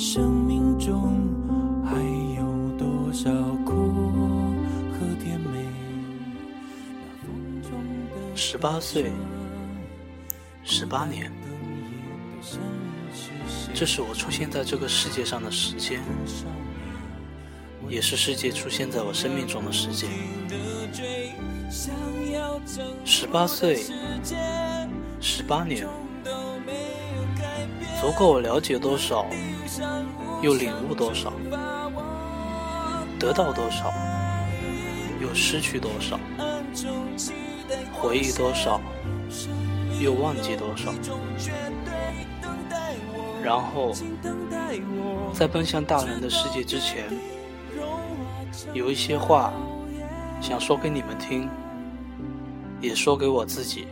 生命中还有多少苦和甜美？十八岁，十八年。这是我出现在这个世界上的时间，也是世界出现在我生命中的时间。十八岁，十八年。足够我了解多少？又领悟多少，得到多少，又失去多少。回忆多少，又忘记多少，然后在奔向大人的世界之前，有一些话想说给你们听，也说给我自己。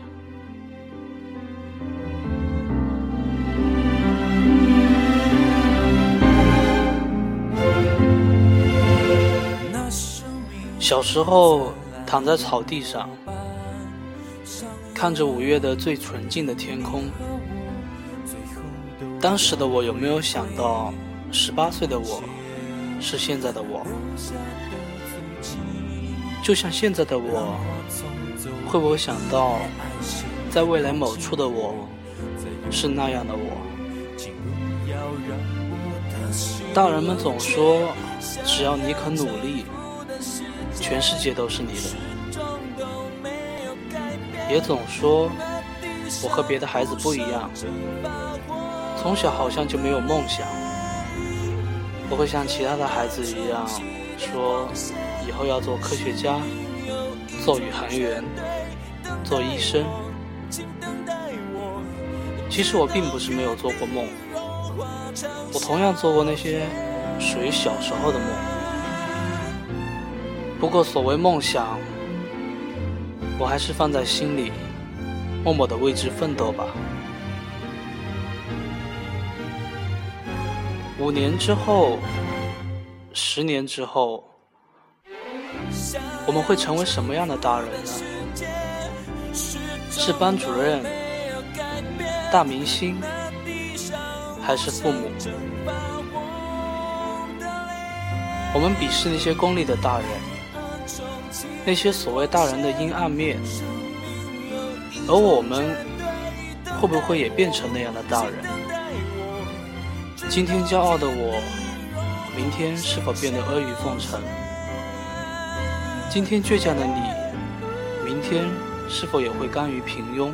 小时候躺在草地上。看着五月的最纯净的天空，当时的我有没有想到，十八岁的我是现在的我？就像现在的我，会不会想到，在未来某处的我是那样的我？大人们总说，只要你肯努力，全世界都是你的。也总说我和别的孩子不一样，从小好像就没有梦想。不会像其他的孩子一样，说以后要做科学家、做宇航员、做医生。其实我并不是没有做过梦，我同样做过那些属于小时候的梦。不过所谓梦想。我还是放在心里，默默的为之奋斗吧。五年之后，十年之后，我们会成为什么样的大人呢？是班主任、大明星，还是父母？我们鄙视那些功利的大人。那些所谓大人的阴暗面，而我们会不会也变成那样的大人？今天骄傲的我，明天是否变得阿谀奉承？今天倔强的你，明天是否也会甘于平庸？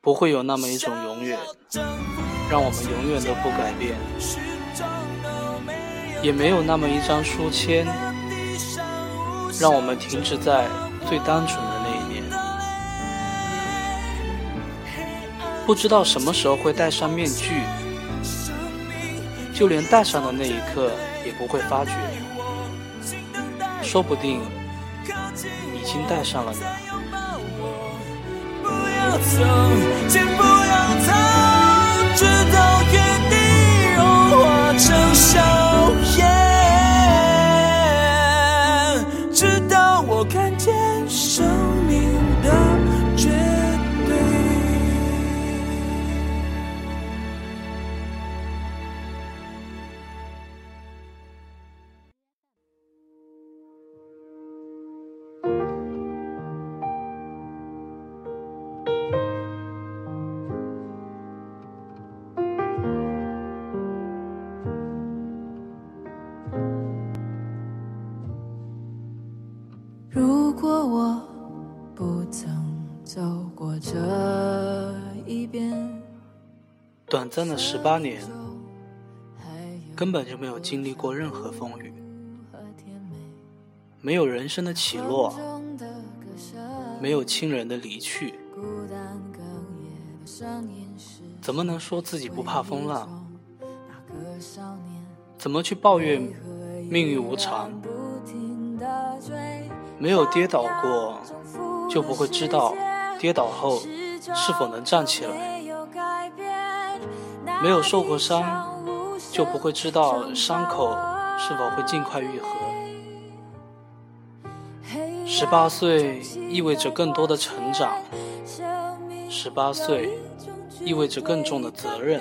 不会有那么一种永远，让我们永远都不改变，也没有那么一张书签。让我们停止在最单纯的那一年，不知道什么时候会戴上面具，就连戴上的那一刻也不会发觉，说不定已经戴上了呢。如短暂的十八年，根本就没有经历过任何风雨，没有人生的起落，没有亲人的离去，怎么能说自己不怕风浪？怎么去抱怨命运无常？没有跌倒过，就不会知道跌倒后是否能站起来；没有受过伤，就不会知道伤口是否会尽快愈合。十八岁意味着更多的成长，十八岁意味着更重的责任。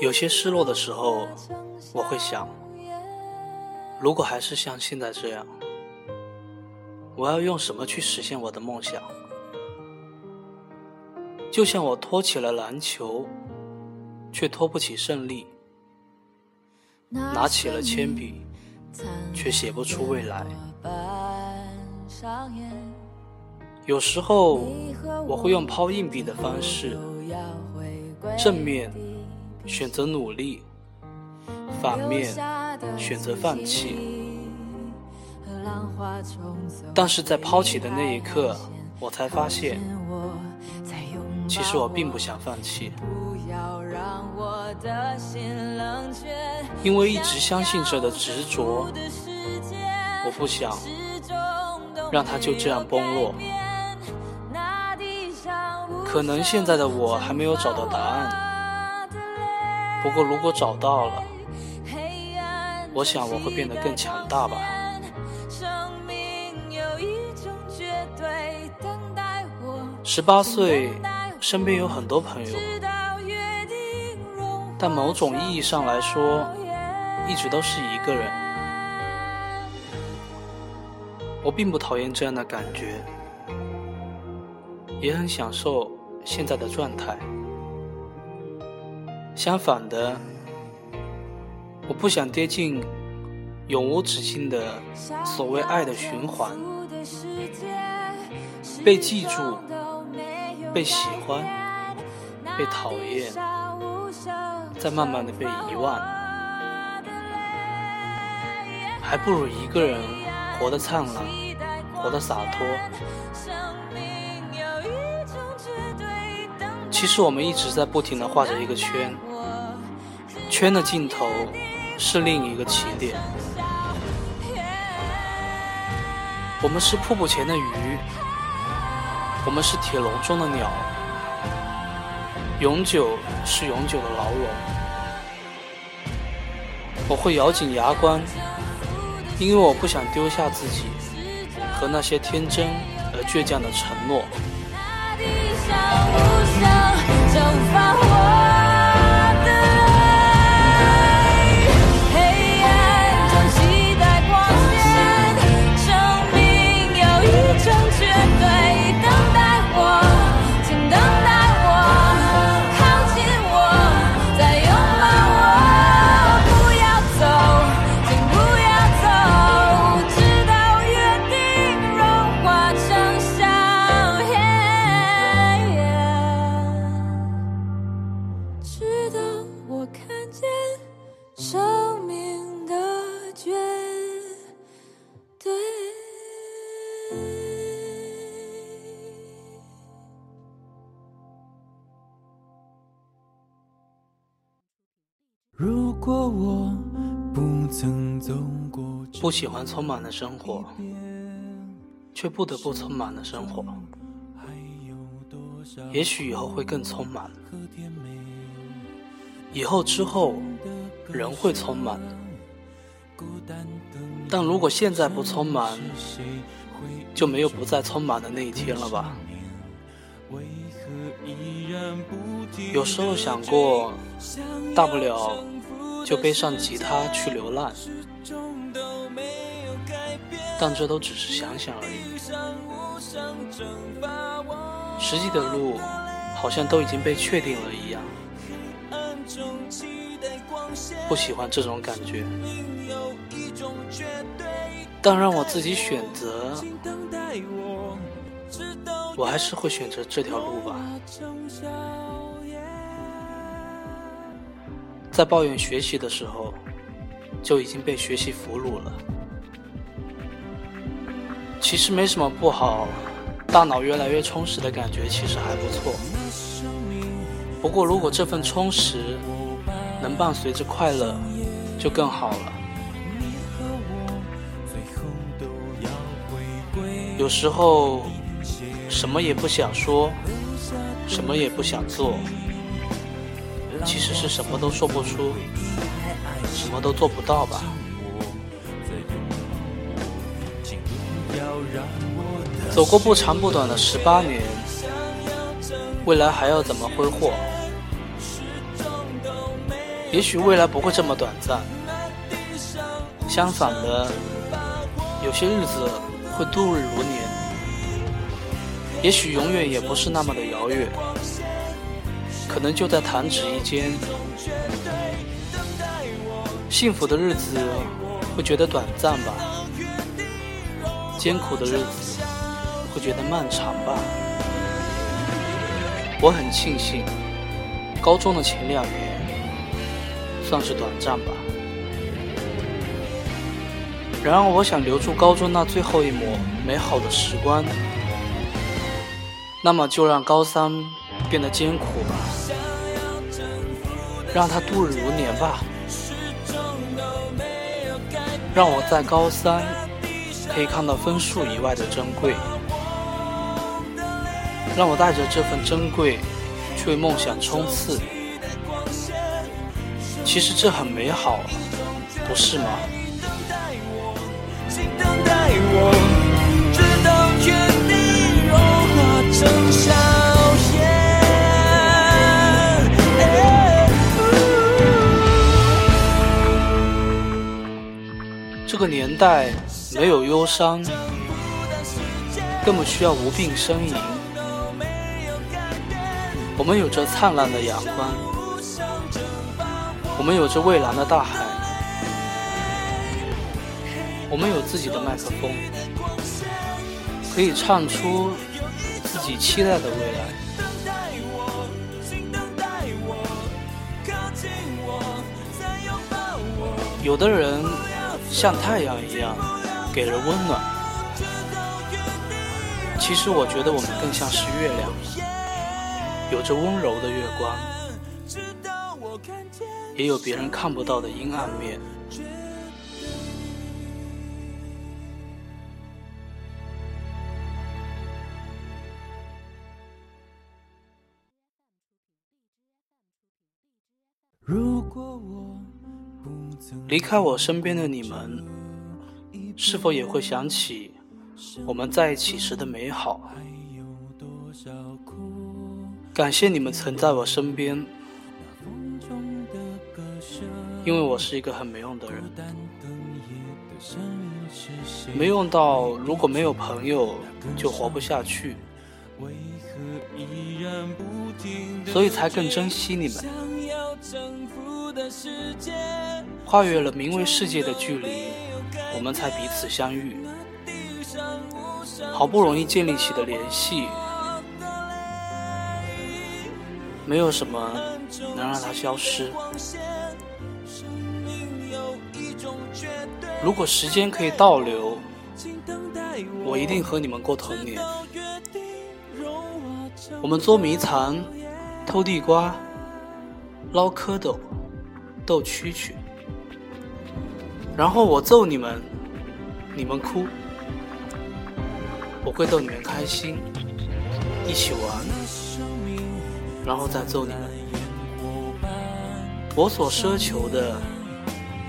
有些失落的时候，我会想。如果还是像现在这样，我要用什么去实现我的梦想？就像我托起了篮球，却托不起胜利；拿起了铅笔，却写不出未来。有时候，我会用抛硬币的方式，正面选择努力，反面选择放弃。但是在抛弃的那一刻，我才发现，其实我并不想放弃，因为一直相信着的执着，我不想让它就这样崩落。可能现在的我还没有找到答案，不过如果找到了，我想我会变得更强大吧。十八岁，身边有很多朋友，但某种意义上来说，一直都是一个人。我并不讨厌这样的感觉，也很享受。现在的状态，相反的，我不想跌进永无止境的所谓爱的循环，被记住，被喜欢，被讨厌，再慢慢的被遗忘，还不如一个人活得灿烂，活得洒脱。其实我们一直在不停的画着一个圈，圈的尽头是另一个起点。我们是瀑布前的鱼，我们是铁笼中的鸟，永久是永久的牢笼。我会咬紧牙关，因为我不想丢下自己和那些天真而倔强的承诺。无法握。如不喜欢匆忙的生活，却不得不匆忙的生活。也许以后会更匆忙，以后之后人会匆忙，但如果现在不匆忙，就没有不再匆忙的那一天了吧？有时候想过，大不了就背上吉他去流浪，但这都只是想想而已。实际的路好像都已经被确定了一样，不喜欢这种感觉。但让我自己选择，我还是会选择这条路吧。在抱怨学习的时候，就已经被学习俘虏了。其实没什么不好，大脑越来越充实的感觉其实还不错。不过如果这份充实能伴随着快乐，就更好了。有时候什么也不想说，什么也不想做。其实是什么都说不出，什么都做不到吧。走过不长不短的十八年，未来还要怎么挥霍？也许未来不会这么短暂。相反的，有些日子会度日如年，也许永远也不是那么的遥远，可能就在弹指一间。幸福的日子会觉得短暂吧，艰苦的日子会觉得漫长吧。我很庆幸，高中的前两年算是短暂吧。然而，我想留住高中那最后一抹美好的时光，那么就让高三变得艰苦吧，让它度日如年吧，让我在高三可以看到分数以外的珍贵。让我带着这份珍贵去为梦想冲刺，其实这很美好，不是吗？这个年代没有忧伤，更不需要无病呻吟。我们有着灿烂的阳光，我们有着蔚蓝的大海，我们有自己的麦克风，可以唱出自己期待的未来。有的人像太阳一样给人温暖，其实我觉得我们更像是月亮。有着温柔的月光，也有别人看不到的阴暗面。如果我离开我身边的你们，是否也会想起我们在一起时的美好？感谢你们曾在我身边，因为我是一个很没用的人，没用到如果没有朋友就活不下去，所以才更珍惜你们。跨越了名为世界的距离，我们才彼此相遇，好不容易建立起的联系。没有什么能让它消失。如果时间可以倒流，我一定和你们过童年。我们捉迷藏、偷地瓜、捞蝌蚪、斗蛐蛐，然后我揍你们，你们哭，我会逗你们开心，一起玩。然后再揍你们。我所奢求的，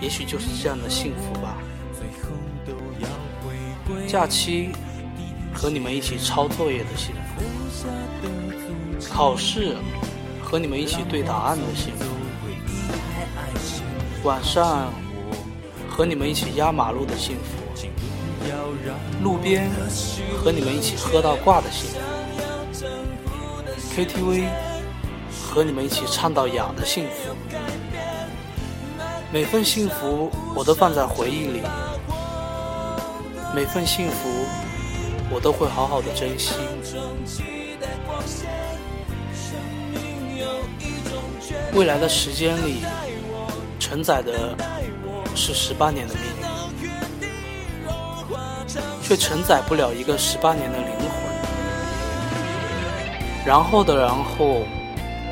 也许就是这样的幸福吧。假期和你们一起抄作业的幸福，考试和你们一起对答案的幸福，晚上和你们一起压马路的幸福，路边和你们一起喝到挂的幸福，KTV。和你们一起唱到哑的幸福，每份幸福我都放在回忆里，每份幸福我都会好好的珍惜。未来的时间里，承载的是十八年的命运，却承载不了一个十八年的灵魂。然后的然后。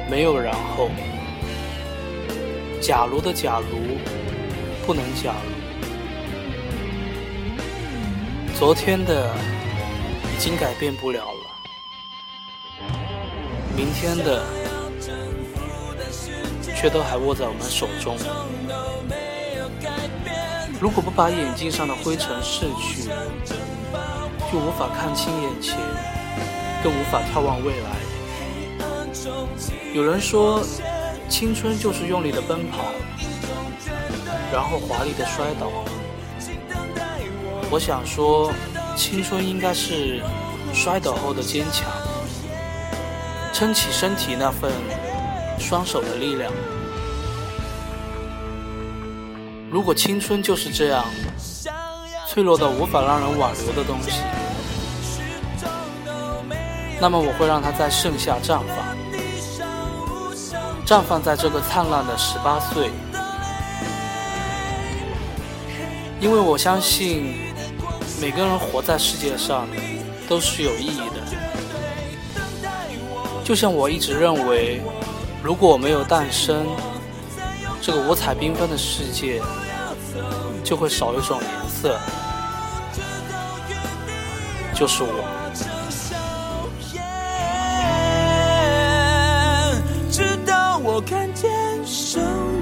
没有然后，假如的假如，不能假如。昨天的已经改变不了了，明天的却都还握在我们手中。如果不把眼镜上的灰尘拭去，就无法看清眼前，更无法眺望未来。有人说，青春就是用力的奔跑，然后华丽的摔倒，我想说，青春应该是摔倒后的坚强，撑起身体那份双手的力量。如果青春就是这样脆弱到无法让人挽留的东西，那么我会让它在盛夏绽放，绽放在这个灿烂的十八岁，因为我相信每个人活在世界上都是有意义的，就像我一直认为，如果我没有诞生，这个五彩缤纷的世界。就会少一种颜色，就是我。我看见生